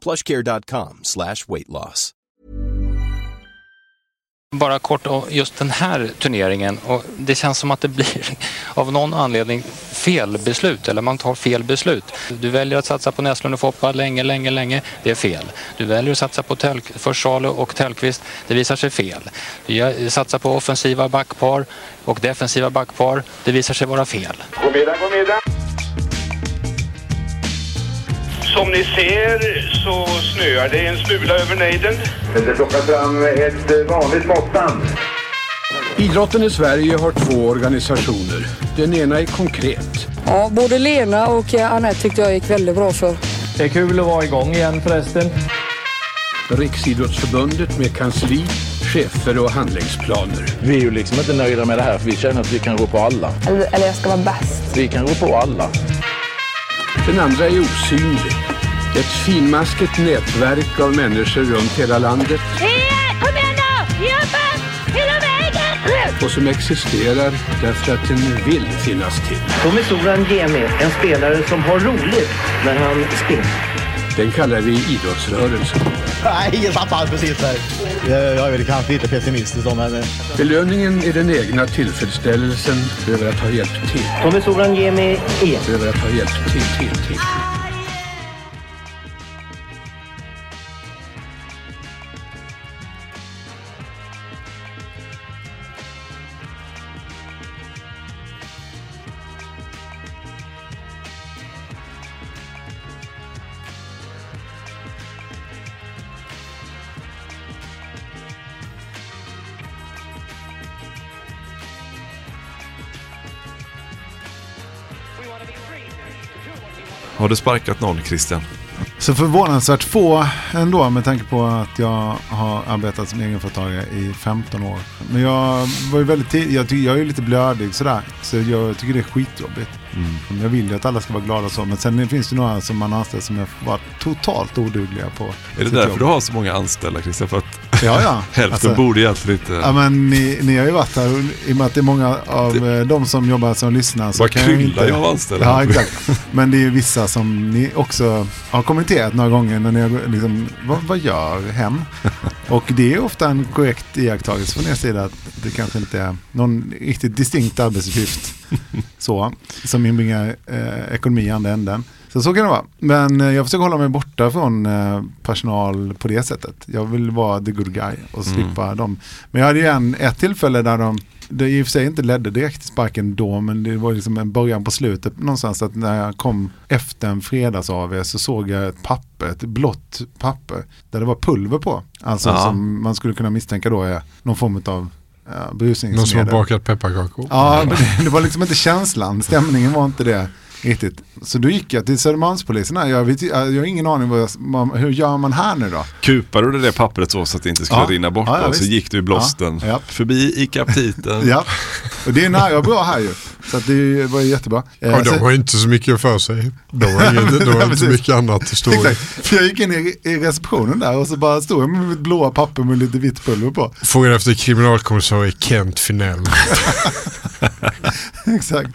plushcare.com slash weight loss. Bara kort om just den här turneringen. Och det känns som att det blir av någon anledning fel beslut eller man tar fel beslut. Du väljer att satsa på Näslund och Foppa länge, länge, länge. Det är fel. Du väljer att satsa på Tel först Salo och Tellqvist. Det visar sig fel. Du satsar på offensiva backpar och defensiva backpar. Det visar sig vara fel. God middag, god middag. Som ni ser så snöar det en smula över nejden. Det plockar fram ett vanligt måttband. Idrotten i Sverige har två organisationer. Den ena är konkret. Ja, både Lena och eh, Anette tyckte jag gick väldigt bra för. Det är kul att vara igång igen förresten. Riksidrottsförbundet med kansli, chefer och handlingsplaner. Vi är ju liksom inte nöjda med det här för vi känner att vi kan gå på alla. Eller, eller jag ska vara bäst. Vi kan gå på alla. Den andra är osynlig. Ett finmaskigt nätverk av människor runt hela landet. Kom igen nu! Jobba! Hela vägen! Och som existerar därför att den vill finnas till. Tommy Soran Gemi, en spelare som har roligt när han spelar. Den kallar vi idrottsrörelsen. Nej, jag satt precis där. Jag är väl kanske lite pessimistisk då, men... Belöningen är den egna tillfredsställelsen över att ha hjälpt till. Tommy Soran Gemi igen. Över att ha hjälpt till, till, till. Har du sparkat någon Christian? Så förvånansvärt få ändå med tanke på att jag har arbetat som egenföretagare i 15 år. Men jag var ju väldigt tidig, jag, tycker, jag är ju lite blödig sådär. Så jag tycker det är skitjobbigt. Mm. Jag vill ju att alla ska vara glada så. Men sen finns det några som man anställt som har varit totalt odugliga på Är det därför jobb. du har så många anställda Christian? För att ja, ja. hälften alltså, borde egentligen inte... Ja men ni, ni har ju varit här i och med att det är många av det... de som jobbar som lyssnar. Så Vad kryllar jag av anställda. Ja exakt. men det är ju vissa som ni också har kommenterat några gånger när ni har liksom, vad, vad gör hem? Och det är ofta en korrekt iakttagelse från er sida att det kanske inte är någon riktigt distinkt arbetsuppgift så, som inbringar eh, ekonomi i andra änden. Så så kan det vara. Men eh, jag försöker hålla mig borta från eh, personal på det sättet. Jag vill vara the good guy och slippa mm. dem. Men jag hade ju en, ett tillfälle där de det i och för sig inte ledde direkt till sparken då men det var liksom en början på slutet någonstans att när jag kom efter en fredags-AV så såg jag ett papper, ett blått papper där det var pulver på. Alltså ja. som man skulle kunna misstänka då är någon form av ja, berusningsmedel. Någon som har bakat pepparkakor? Ja, det var liksom inte känslan, stämningen var inte det. Riktigt. Så då gick jag till Södermalmspolisen. Jag, vet, jag har ingen aning vad, hur gör man här nu då? Kupade du det pappret så, så att det inte skulle ja. rinna bort? Ja, ja, så gick du i blåsten förbi i kaptiten. ja, och det är nära bra här ju. Så att det var ju jättebra. Eh, Ja, de har inte så mycket för sig. De har, inget, de har inte precis. mycket annat att stå i. Exakt. För jag gick in i, i receptionen där och så bara stod jag med mitt blåa papper med lite vitt pulver på. Frågar efter kriminalkommissarie Kent Finell. Exakt.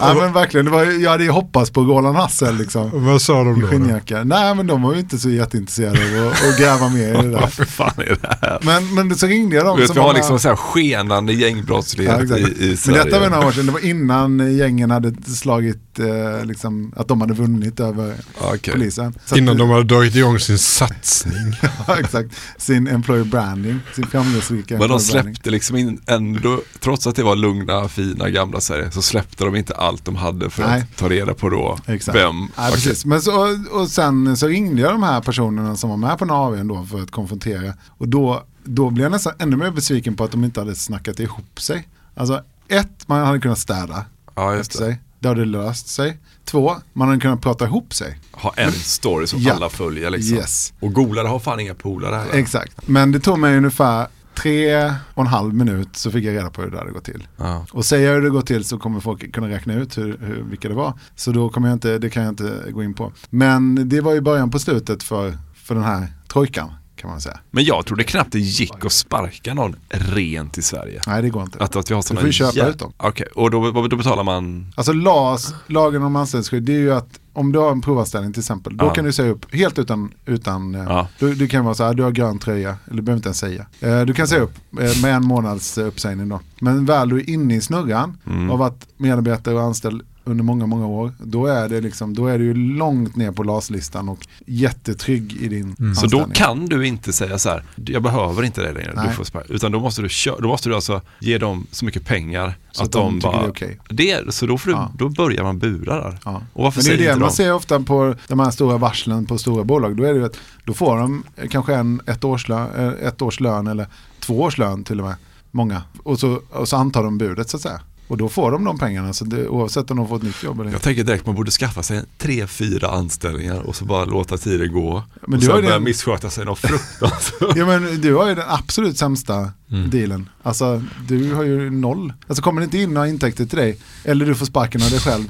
Ja, men verkligen, det var, jag hade ju hoppats på Roland Hassel liksom. Vad sa de då? skinnjacka. Nej men de var ju inte så jätteintresserade av att, att gräva mer i det där. Vad fan är det här? Men, men så ringde jag dem. Du vet, som vi har liksom så här skenande gängbrottslighet Ja, i, i Men Sverige. detta var några år sedan, det var innan gängen hade slagit, eh, liksom, att de hade vunnit över Okej. polisen. Så Innan att, de hade dragit igång sin satsning. ja, exakt, sin employer branding, sin framgångsrika Men de släppte liksom in ändå, trots att det var lugna, fina, gamla Sverige, så släppte de inte allt de hade för Nej. att ta reda på då Exakt. vem. Ja, precis. Men så, och, och sen så ringde jag de här personerna som var med på naveln då för att konfrontera. Och då, då blev jag nästan ännu mer besviken på att de inte hade snackat ihop sig. Alltså ett, man hade kunnat städa Ja, efter det. sig. Det hade löst sig. Två, man hade kunnat prata ihop sig. Ha en story som Ja. alla följer liksom. Yes. Och golare har fan inga polare heller. Exakt. Men det tog mig ungefär tre och en halv minut så fick jag reda på hur det hade gått till. Ja. Och säger jag hur det går till så kommer folk kunna räkna ut hur, hur, vilka det var. Så då kommer jag inte, det kan jag inte gå in på. Men det var ju början på slutet för, för den här trojkan kan man säga. Men jag trodde knappt det gick att sparka någon rent i Sverige. Nej det går inte. Att, att vi har såna får ju köpa ut dem. Okej, och då, då betalar man? Alltså LAS, lagen om anställningsskydd, det är ju att om du har en provanställning till exempel, då Ja. kan du säga upp helt utan, utan eh, Ja. du, du kan vara så här, du har grön tröja, eller du behöver inte ens säga. Eh, du kan säga upp eh, med en månads uppsägning då. Men väl du är inne i snurran Mm. har varit medarbetare och anställd under många, många år, då är det liksom, då är du ju långt ner på LAS-listan och jättetrygg i din Så anställning. då kan du inte säga så här, jag behöver inte det längre, Nej. du får sparka. Utan då måste du, då måste du alltså ge dem så mycket pengar Så att, att de tycker bara, det är okej. det, Så då, får du, Ja. då börjar man bura där. Ja. Och varför Men det är säger det man de? ser ofta på de här stora varslen på stora bolag. Då, är det att, då får de kanske en, ett, års lön, eh, ett års lön eller två års lön till och med. Många. Och så, och så antar de budet så att säga. Och då får de de pengarna så det, oavsett om de får ett nytt jobb eller Jag inte. tänker direkt man borde skaffa sig tre, fyra anställningar och så bara låta tiden gå. Men och du sen börja den- missköta sig något fruktansvärt. Ja men du har ju den absolut sämsta Mm. dealen. Alltså du har ju noll. Alltså kommer det inte in några intäkter till dig eller du får sparken av dig själv.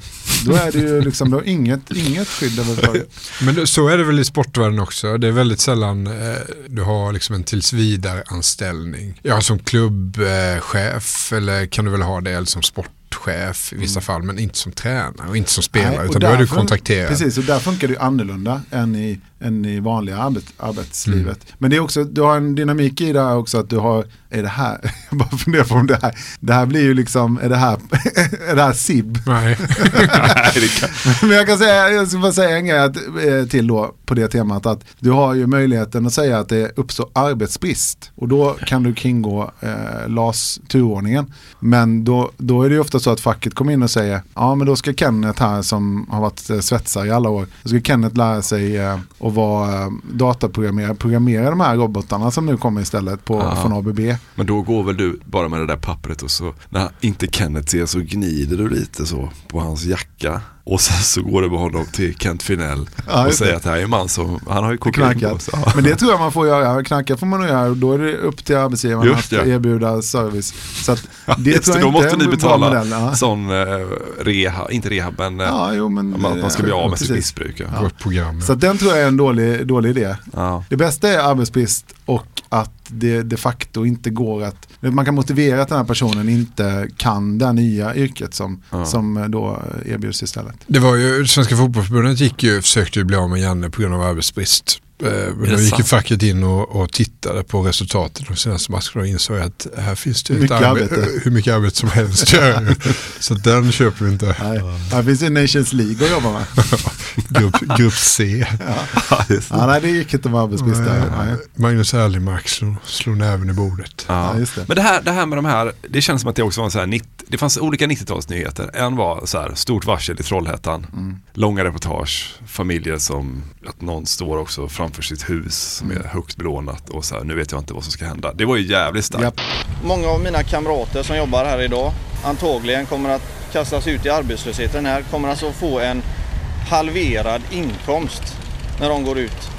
Då är det ju liksom, du har inget, inget skydd överhuvudtaget. Men så är det väl i sportvärlden också. Det är väldigt sällan eh, du har liksom en tills vidare anställning. Ja, som klubbchef eller kan du väl ha det eller som sportchef i vissa fall men inte som tränare och inte som spelare Nej, utan då är du där kontrakterad. Precis, och där funkar det annorlunda än i, än i vanliga arbet, arbetslivet. Mm. Men det är också, du har en dynamik i det här också att du har, är det här, jag bara funderar på om det här, det här blir ju liksom, är det här, är det här SIB? Nej. Men jag kan säga, jag ska bara säga en grej eh, till då på det temat att du har ju möjligheten att säga att det uppstår arbetsbrist och då kan du kringgå eh, LAS turordningen. Men då, då är det ju ofta så att facket kommer in och säger ja men då ska Kenneth här som har varit eh, svetsare i alla år, då ska Kenneth lära sig eh, att vara eh, dataprogrammerare, programmera de här robotarna som nu kommer istället på, Ja. från ABB. Men då går väl du bara med det där pappret och så när inte Kenneth ser så gnider du lite så på hans jacka. Och sen så går du med honom till Kent Finell Ja, och säger att det här är en man som, han har ju kokain på sig. Men det tror jag man får göra, knacka får man nog göra och då är det upp till arbetsgivaren Just att det. erbjuda service. Så att det Just tror jag då inte måste ni betala modell, ja. sån eh, reha, inte rehab men, eh, Ja, jo, men, man, man ska bli av med sitt missbruk. Ja. Program. Så att den tror jag är en dålig, dålig idé. Ja. Det bästa är arbetsbrist och att det de facto inte går att, man kan motivera att den här personen inte kan det nya yrket som, Ja. som då erbjuds istället. Det var ju, Svenska fotbollsförbundet gick ju, försökte ju bli av med Janne på grund av arbetsbrist. Eh, Men det då gick ju facket in och, och tittade på resultaten de senaste matcherna och insåg att här finns det Mycket arbe- arbete. hur mycket arbete som helst. Så den köper vi inte. Nej. Här finns ju Nations League att jobba med. grupp, grupp C. Ja. Ja, nej, det gick inte med arbetsbrist där. Magnus Erlingmark slog, slog näven i bordet. Ja. Ja, just det. Men det här, det här med de här, det känns som att det också var här, 90, det fanns olika 90-talsnyheter. En var så här, stort varsel i Trollhättan, Mm. långa reportage, familjer som, att någon står också framför sitt hus som Mm. är högt belånat och så här, nu vet jag inte vad som ska hända. Det var ju jävligt starkt. Japp. Många av mina kamrater som jobbar här idag antagligen kommer att kastas ut i arbetslösheten här, kommer alltså få en halverad inkomst när de går ut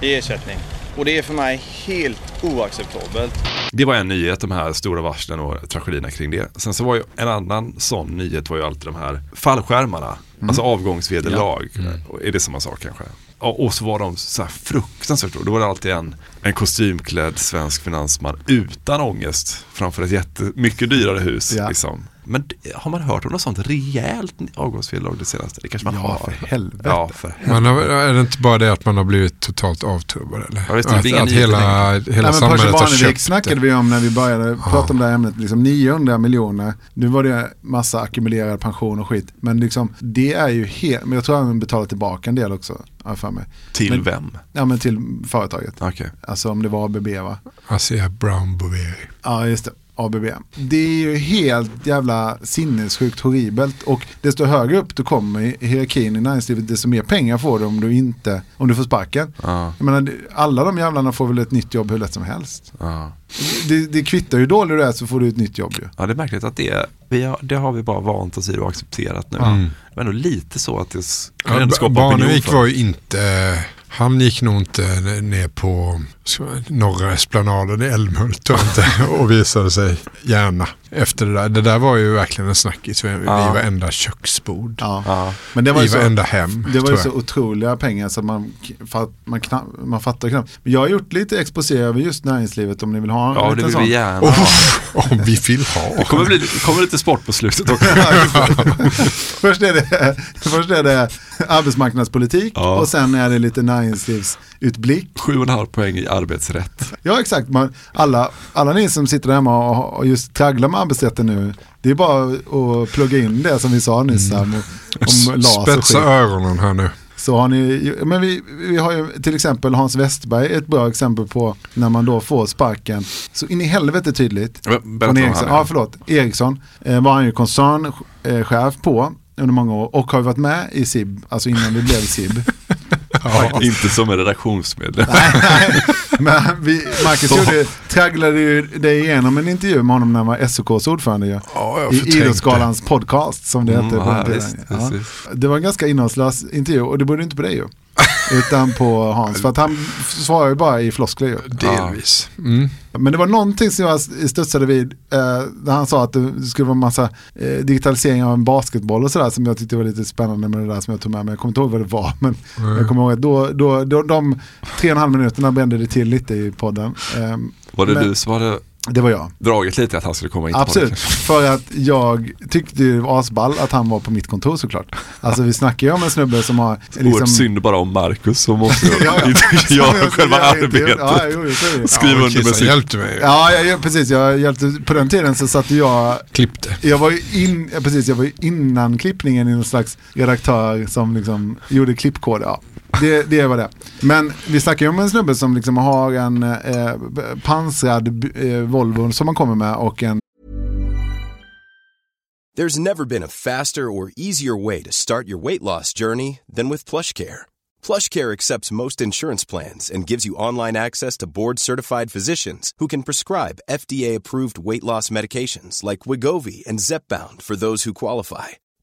i ersättning. Och det är för mig helt oacceptabelt. Det var en nyhet, de här stora varslen och tragedierna kring det. Sen så var ju en annan sån nyhet var ju alltid de här fallskärmarna. Alltså avgångsvederlag. Och Är det samma sak kanske? Ja, och så var de så här fruktansvärt Då var det alltid en, en kostymklädd svensk finansman utan ångest framför ett jättemycket dyrare hus. Ja. Liksom. Men det- har man hört om något sånt rejält avgångsvederlag det senaste? Det kanske man Ja, har. för helvete. Ja, för helvete. Man har, är det inte bara det att man har blivit totalt avtrubbad? Eller? Ja, det att att hela, hela Nej, samhället har köpt snackade vi om när vi började prata om det här ämnet. Liksom 900 miljoner, nu var det massa ackumulerad pension och skit. Men liksom, det är ju helt, men jag tror att han betalar tillbaka en del också. för mig. Till men, vem? Ja men till företaget. Okej. Alltså om det var ABB va? Asea Brown Boveri. Ja just det. ABB. Det är ju helt jävla sinnessjukt horribelt och desto högre upp du kommer i hierarkin i näringslivet desto mer pengar får du om du inte, om du får sparken. Ja. Jag menar, det- alla de jävlarna får väl ett nytt jobb hur lätt som helst. Ja. Det, det kvittar ju dålig du är så får du ett nytt jobb ju. Ja, det är märkligt att det, vi har, det har vi bara vant oss vid och accepterat nu. Mm. Men ändå lite så att det s- Ja, skapar opinion Barnevik var ju inte, han gick nog inte ner på norra esplanaden i Älmhult och, inte, och visade sig gärna efter det där. Det där var ju verkligen en snackis vid Ja. varenda köksbord. Ja. Men det var I ju så, varenda hem. det var ju så otroliga pengar så man, man, knapp, man fattar knappt. Men jag har gjort lite exposé över just näringslivet om ni vill ha en Ja, det vill sån. vi gärna Oh, om vi vill ha. Det kommer, bli, kommer lite sport på slutet också. först, är det, först är det arbetsmarknadspolitik Ja. och sen är det lite näringslivsutblick. Sju och en halv poäng i arbetsrätt. Ja exakt, man, alla, alla ni som sitter där hemma och, och just tragglar med arbetsrätten nu, det är bara att plugga in det som vi sa nyss här, om, om LAS skit. Spetsa öronen här nu. Så har ni, men vi, vi har ju till exempel Hans Westberg, ett bra exempel på när man då får sparken. Så in i helvete tydligt. Berätta är. Ja, förlåt. Ericsson eh, var han ju koncernchef på under många år och har varit med i SIB, alltså innan vi blev SIB. Ja, inte som en redaktionsmedlem. Men vi, Marcus gjorde, tragglade ju det igenom en intervju med honom när han var SOKs ordförande ju. Ja, I. Idrottsgalans podcast som det Mm, hette. ja, visst, Ja. Det var en ganska innehållslös intervju och det borde inte på dig ju. Utan på Hans, för att han svarar ju bara i floskler ju. Delvis. Mm. Men det var någonting som jag studsade vid, eh, när han sa att det skulle vara en massa eh, digitalisering av en basketboll och sådär som jag tyckte var lite spännande med det där som jag tog med mig. Jag kommer inte ihåg vad det var, men Mm. jag kommer ihåg att då, då, då, de tre och en halv minuterna brände det till lite i podden. Ehm, Var det men- du som hade Det var jag. dragit lite att han skulle komma in Absolut, för att jag tyckte det var asball att han var på mitt kontor såklart. Alltså vi snackar ju om en snubbe som har Oerhört synd bara om Marcus som måste Ja, ja. inte göra själva jag- arbetet. ja, jo. Skriva Ja, under sitt... hjälpte mig. Ja, jag, precis. Jag hjälpte, på den tiden så satt jag, Klippte. jag var ju in, ja, precis, jag var innan klippningen i någon slags redaktör som liksom gjorde klippkod. Ja. Det, det var det. Men vi snackar ju om en snubbe som liksom har en eh, pansrad eh, Volvo som man kommer med och en There's never been a faster or easier way to start your weight loss journey than with plush PlushCare. PlushCare accepts most insurance plans and gives you online access to board-certified physicians who can prescribe FDA-approved weight loss medications like Wigovi and Zepbound for those who qualify.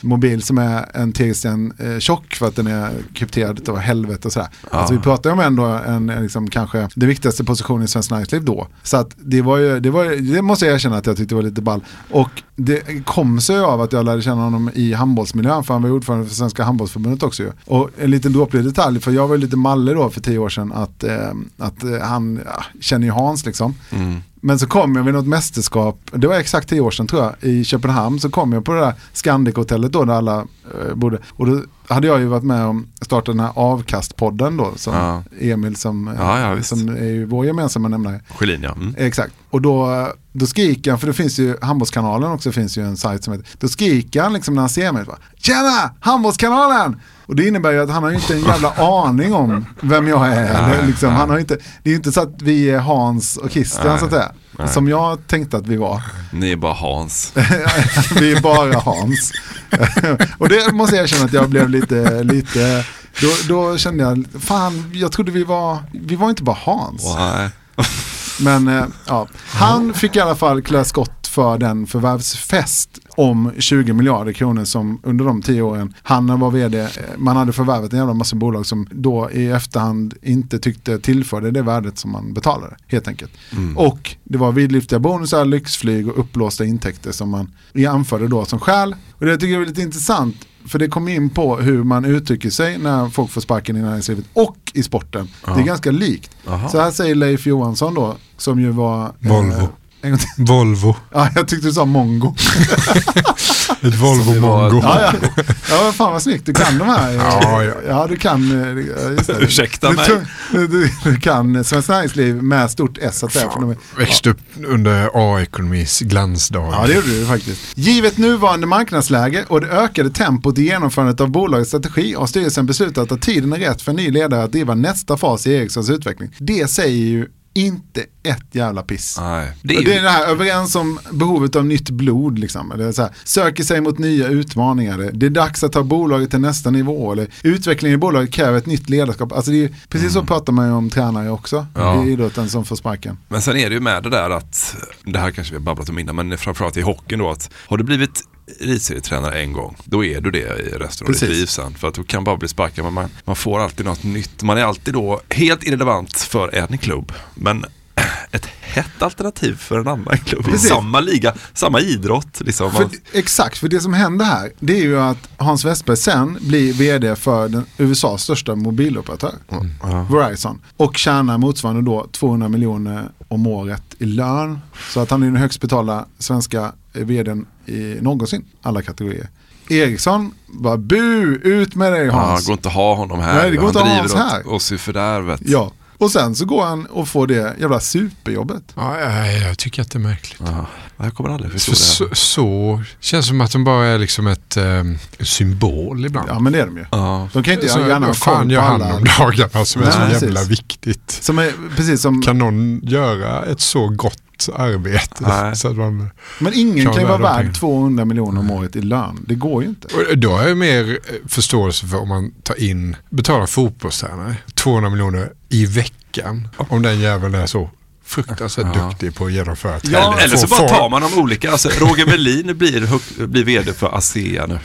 Mobil som är en tegelsten eh, tjock för att den är krypterad av helvete och sådär. Ja. Alltså vi pratar ju om ändå en, en liksom, kanske det viktigaste positionen i Svenskt Näringsliv då. Så att det var ju, det, var, det måste jag erkänna att jag tyckte var lite ball. Och det kom sig av att jag lärde känna honom i handbollsmiljön för han var ordförande för Svenska handbollsförbundet också ju. Och en liten dråplig detalj, för jag var lite mallig då för tio år sedan att, eh, att eh, han ja, känner ju Hans liksom. Mm. Men så kom jag vid något mästerskap, det var exakt tio år sedan tror jag, i Köpenhamn. Så kom jag på det där Scandic-hotellet då där alla eh, bodde. Och då hade jag ju varit med om att starta den här avkastpodden då. Som ja. Emil som, ja, ja, som är ju vår gemensamma nämnare. Schelin ja. Mm. Exakt. Och då, då skriker han, för det finns ju, handbollskanalen också finns ju en sajt som heter, då skriker han liksom när han ser mig, Tjena, handbollskanalen! Och det innebär ju att han har ju inte en jävla aning om vem jag är. Nej, liksom, han har inte, det är ju inte så att vi är Hans och Christian nej, så att säga. Nej. Som jag tänkte att vi var. Ni är bara Hans. vi är bara Hans. och det måste jag erkänna att jag blev lite, lite då, då kände jag, fan jag trodde vi var, vi var inte bara Hans. Nej. Men eh, ja, han fick i alla fall klä skott för den förvärvsfest om 20 miljarder kronor som under de tio åren han var vd, eh, man hade förvärvat en jävla massa bolag som då i efterhand inte tyckte tillförde det värdet som man betalade helt enkelt. Mm. Och det var vidlyftiga bonusar, lyxflyg och upplåsta intäkter som man anförde då som skäl. Och det tycker jag är lite intressant för det kommer in på hur man uttrycker sig när folk får sparken i näringslivet och i sporten. Aha. Det är ganska likt. Aha. Så här säger Leif Johansson då, som ju var... Volvo. Eh, Volvo. Ja, jag tyckte du sa mongo. Ett Volvo mongo. Ja, ja. ja, fan vad snyggt. Du kan de här. Ja, ja. ja du kan. Eh, just det. Ursäkta du, mig. Du, du, du kan Svenskt Näringsliv med stort S. Att säga, för de Växte upp under A-ekonomis glansdag. Ja, det gjorde du faktiskt. Givet nuvarande marknadsläge och det ökade tempot i genomförandet av bolagets strategi har styrelsen beslutat att tiden är rätt för en ny ledare att driva nästa fas i Ericssons utveckling. Det säger ju inte ett jävla piss. Nej, det, är ju... det är det här överens om behovet av nytt blod. Liksom. Det är så här, söker sig mot nya utmaningar. Det är dags att ta bolaget till nästa nivå. Eller, utvecklingen i bolaget kräver ett nytt ledarskap. Alltså det är, precis mm. så pratar man ju om tränare också ja. i idrotten som får sparken. Men sen är det ju med det där att, det här kanske vi har babblat om innan, men framförallt i hockeyn då, att har du blivit elitserietränare en gång, då är du det i resten av ditt liv sen. För att du kan bara bli sparkad, men man, man får alltid något nytt. Man är alltid då helt irrelevant för en klubb. Men ett hett alternativ för en annan klubb i samma liga, samma idrott. Liksom. För, exakt, för det som händer här det är ju att Hans Westberg sen blir vd för den USAs största mobiloperatör, mm. Verizon. Och tjänar motsvarande då 200 miljoner om året i lön. Så att han är den högst betalda svenska vdn i någonsin, alla kategorier. Eriksson bara bu, ut med dig Hans. Ja, går inte att ha honom här. Nej, det går inte att ha här. oss i fördärvet. Ja, och sen så går han och får det jävla superjobbet. Ja, jag, jag tycker att det är märkligt. Ja, jag kommer aldrig förstå så, det. Så, så känns som att de bara är liksom ett eh, symbol ibland. Ja, men det är de ju. Ja. De kan inte så, gärna ha fan gör han om dagarna som är så precis. jävla viktigt? Som är, precis som... Kan någon göra ett så gott arbete. Så att man men ingen kan ju vara värd 200 miljoner om året i lön. Det går ju inte. Och då har jag mer eh, förståelse för om man tar in, betalar fotbollstränare 200 miljoner i veckan. Om den jäveln är så fruktansvärt ja. duktig på att genomföra ja, Eller så bara tar man de olika. Alltså, Roger Melin blir, blir vd för ASEA nu.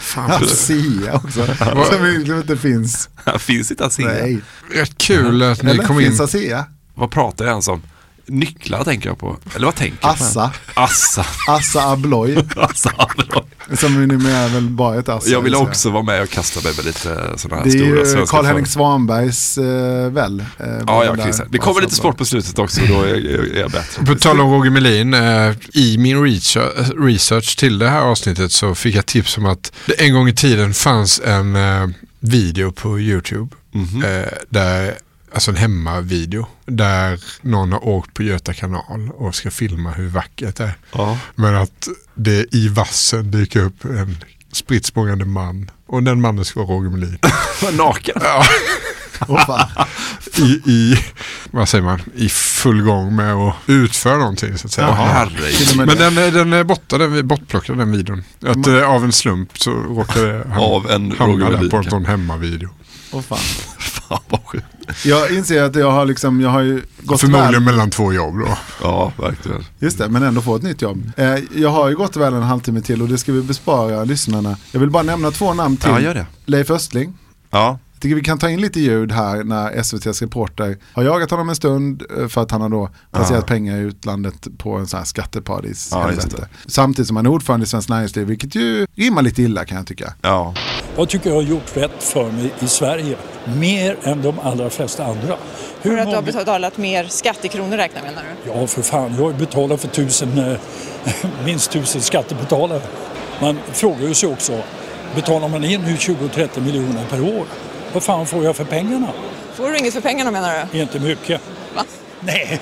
Fan, ASEA också. Som inte finns. finns inte ASEA? Nej. Rätt kul att ni Eller, kom in. Finns ASEA? Vad pratar jag ens om? Nycklar tänker jag på. Eller vad tänker jag Assa. på? Assa. Assa Abloy. Assa Abloy. Som numera väl bara ett Assa. Jag vill också vara med och kasta mig med lite sådana här stora svenska Det är ju Karl-Henrik Svanbergs äh, väl. Äh, ja, ja där, Det kommer lite sport på slutet också, då är, är jag bättre. På tal om Roger Melin, äh, i min research, till det här avsnittet så fick jag tips om att det en gång i tiden fanns en video på YouTube mm -hmm. där alltså en hemmavideo där någon har åkt på Göta kanal och ska filma hur vackert det är. Ja. Men att det i vassen dyker upp en spritt man och den mannen ska vara Roger Melin. Naken? Ja. I, I, vad säger man, i full gång med att utföra någonting så att säga. Herregud. Men den, är- den är borta, den är bortplockad den videon. Att, eh, av en slump så råkade han Av en hamna Roger där på en sån hemmavideo. Åh, fan. Fan vad sjukt. Jag inser att jag har liksom, jag har ju gått Förmodligen väl, mellan två jobb då. Ja, verkligen. Just det, men ändå få ett nytt jobb. Eh, jag har ju gått väl en halvtimme till och det ska vi bespara lyssnarna. Jag vill bara nämna två namn till. Ja, gör det. Leif Östling. Ja. Jag tycker vi kan ta in lite ljud här när SVTs reporter har jagat honom en stund eh, för att han har då placerat Ja. pengar i utlandet på en sån här skatteparadis. Ja. Samtidigt som han är ordförande i Svenskt Näringsliv, vilket ju rimmar lite illa kan jag tycka. Ja. Jag tycker jag har gjort rätt för mig i Sverige. Mer än de allra flesta andra. För att du har många- betalat mer skattekronor räknar menar du? Ja, för fan. Jag har betalat för tusen, eh, minst tusen skattebetalare. Man frågar ju sig också, betalar man in nu 20-30 miljoner per år, vad fan får jag för pengarna? Får du inget för pengarna menar du? Inte mycket. Nej.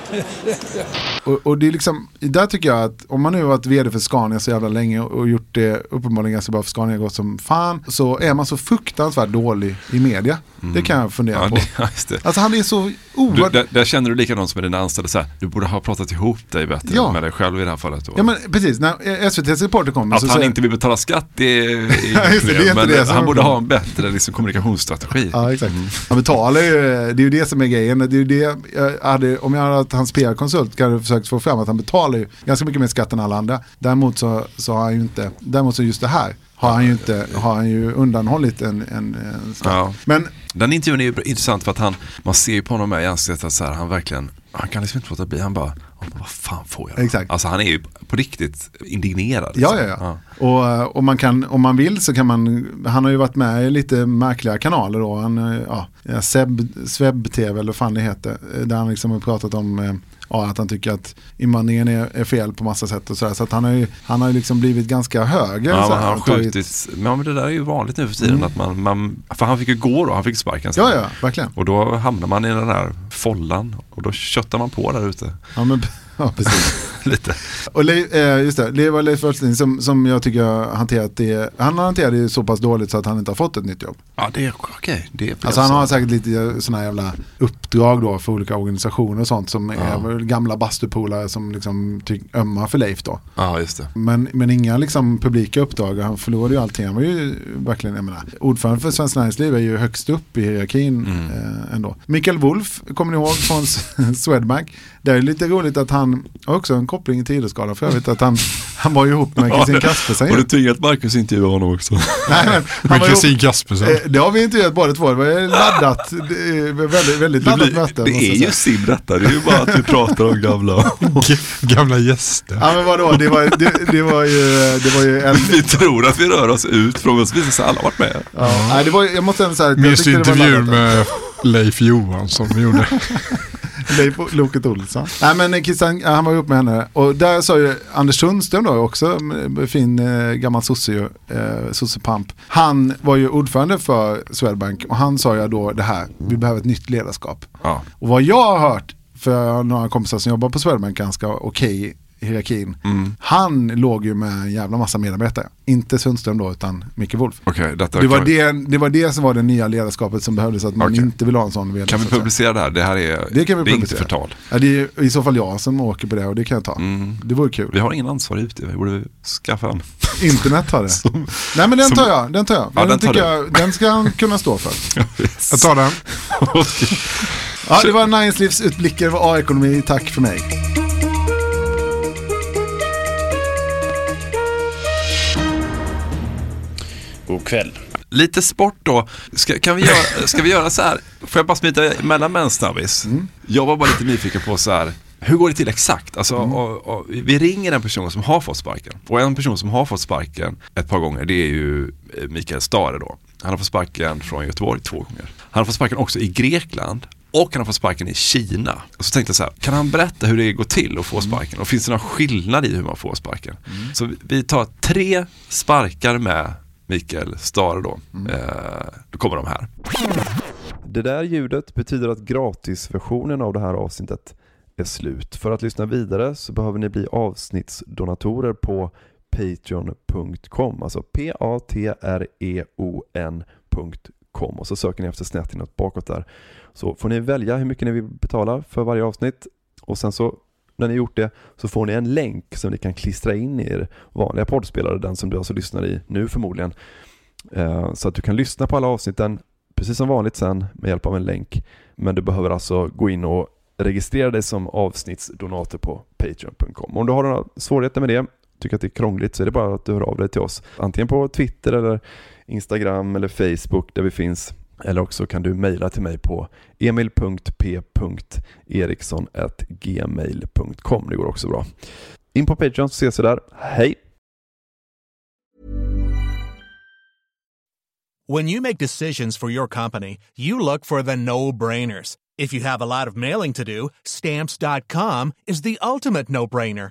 Och, och det är liksom, där tycker jag att om man nu har varit vd för Scania så jävla länge och gjort det uppenbarligen ganska bra för Scania gått som fan så är man så fruktansvärt dålig i media. Det kan jag fundera Ja, på. det. Alltså han är så Du, oerhört... där, där känner du likadant som med dina anställda, så här, du borde ha pratat ihop dig bättre Ja. med dig själv i det här fallet. Då. Ja men precis, när SVTs reporter kommer Att så han säger- inte vill betala skatt det är, är just det, det är inte men det han borde ha en bättre liksom, kommunikationsstrategi. Ja, exakt. Han betalar ju, det är ju det som är grejen. Det är det jag hade, om jag hade varit hans PR-konsult kan jag försökt få fram att han betalar ju ganska mycket mer skatt än alla andra. Däremot så, så har han ju inte, däremot så just det här har han ju inte, har han ju undanhållit en, en, en skatt. Ja. Men Den intervjun är ju intressant för att han, man ser ju på honom i ansiktet att så här, han verkligen, han kan liksom inte låta bli, han bara, "Ja, vad fan får jag? då?" Exakt. Alltså han är ju på riktigt indignerad. Ja, liksom. ja, ja. Och, och man kan, om man vill så kan man, han har ju varit med i lite märkliga kanaler då. Han, eh, ja, Seb, Sveb TV eller vad fan det heter. eh, Där han liksom har pratat om eh, ja, att han tycker att invandringen är, är fel på massa sätt och sådär. Så att han har ju, han har ju liksom blivit ganska höger. Ja, han har tagit- skjutit, ja, men det där är ju vanligt nu för tiden Mm. att man, man, för han fick ju gå då, han fick sparken sen. Ja, ja, verkligen. Och då hamnar man i den här follan och då köttar man på där ute. Ja, men, ja precis. Lite. Och Leif, eh, just det, det var Leif Östling som, som jag tycker har hanterat det. Han har hanterat det så pass dåligt så att han inte har fått ett nytt jobb. Ja, det är okej. Det är Alltså han har säkert lite sådana jävla uppdrag då för olika organisationer och sånt som är Ja. väl gamla bastupolare som liksom ömmar för Leif då. Ja, just det. Men, men inga liksom publika uppdrag, han förlorade ju allting. Han var ju verkligen, jag menar, ordförande för Svenskt Näringsliv är ju högst upp i hierarkin Mm. eh, ändå. Mikael Wolf, kommer ni ihåg från Swedbank? Det är lite roligt att han har också en koppling till idrottsskadan för jag vet att han, han var ju ihop med Kristin Kaspersen. Har du tvingat Marcus intervjua honom också? Nej, men, Med Kristin Kaspersen. Eh, Det har vi intervjuat båda två, det var laddat, väldigt, väldigt Det, laddat blir, möte. det är ju sim detta, det är ju bara att vi pratar om gamla. Gamla gäster. Ja men vadå, det var, det, det var ju, det var ju en... vi tror att vi rör oss ut från oss, visar sig alla varit med. Ja, nej, det var, jag måste ändå säga att jag Minns du tyckte det var intervjun med Leif Johansson vi gjorde? Leif Loket Olsson. Nej men Christian, ja, han var ihop med henne. Och där sa ju Anders Sundström då också, eh, fin eh, gammal sosse ju, eh, sossepamp. Han var ju ordförande för Swedbank och han sa ju då det här, vi behöver ett nytt ledarskap. Ja. Och vad jag har hört, för jag har några kompisar som jobbar på Swedbank ganska okej i hierarkin. Mm. Han låg ju med en jävla massa medarbetare. Inte Sundström då utan Micke Wolf. Detta Det var det, det var det som var det nya ledarskapet som behövdes, att man Okej. inte vill ha en sån vd. kan vi publicera det här? Det här är, Det kan vi det inte förtal. Ja, det är i så fall jag som åker på det och det kan jag ta. Det vore kul. Vi har ingen ansvarig ute, vi borde skaffa en. Internet har det. Nej men den som- tar jag, den tar jag. Ja, den, den tar jag, den ska han kunna stå för. Jag tar den. Ja, det var näringslivsutblickar, var A-ekonomi, tack för mig. God kväll. Lite sport då. Ska, kan vi göra, ska vi göra så här? Får jag bara smita emellan med en snabbis? Jag var bara lite nyfiken på så här. Hur går det till exakt? Alltså, och, och, vi ringer en person som har fått sparken. Och en person som har fått sparken ett par gånger det är ju eh, Mikael Stare då. Han har fått sparken från Göteborg två gånger. Han har fått sparken också i Grekland och han har fått sparken i Kina. Och så tänkte jag så här, kan han berätta hur det går till att få sparken? Och finns det någon skillnad i hur man får sparken? Så vi- vi tar tre sparkar med Mikael Stare då. Eh, då kommer de här. Det där ljudet betyder att gratisversionen av det här avsnittet är slut. För att lyssna vidare så behöver ni bli avsnittsdonatorer på patreon.com, alltså p-a-t-r-e-o-n.com och så söker ni efter snett inåt bakåt där. Så får ni välja hur mycket ni vill betala för varje avsnitt och sen så när ni gjort det så får ni en länk som ni kan klistra in i er vanliga poddspelare, den som du alltså lyssnar i nu förmodligen. Eh, så att du kan lyssna på alla avsnitten precis som vanligt sen med hjälp av en länk. Men du behöver alltså gå in och registrera dig som avsnittsdonator på Patreon.com. Om du har några svårigheter med det, tycker att det är krångligt, så är det bara att du hör av dig till oss. Antingen på Twitter eller Instagram eller Facebook där vi finns. Eller också kan du mejla till mig på emil.p.eriksson.gmail.com. Det går också bra. In på Patreon så ses vi där. Hej! When you make decisions for your company, you look for the no-brainers. If you have a lot of mailing to do, stamps.com is the ultimate no-brainer.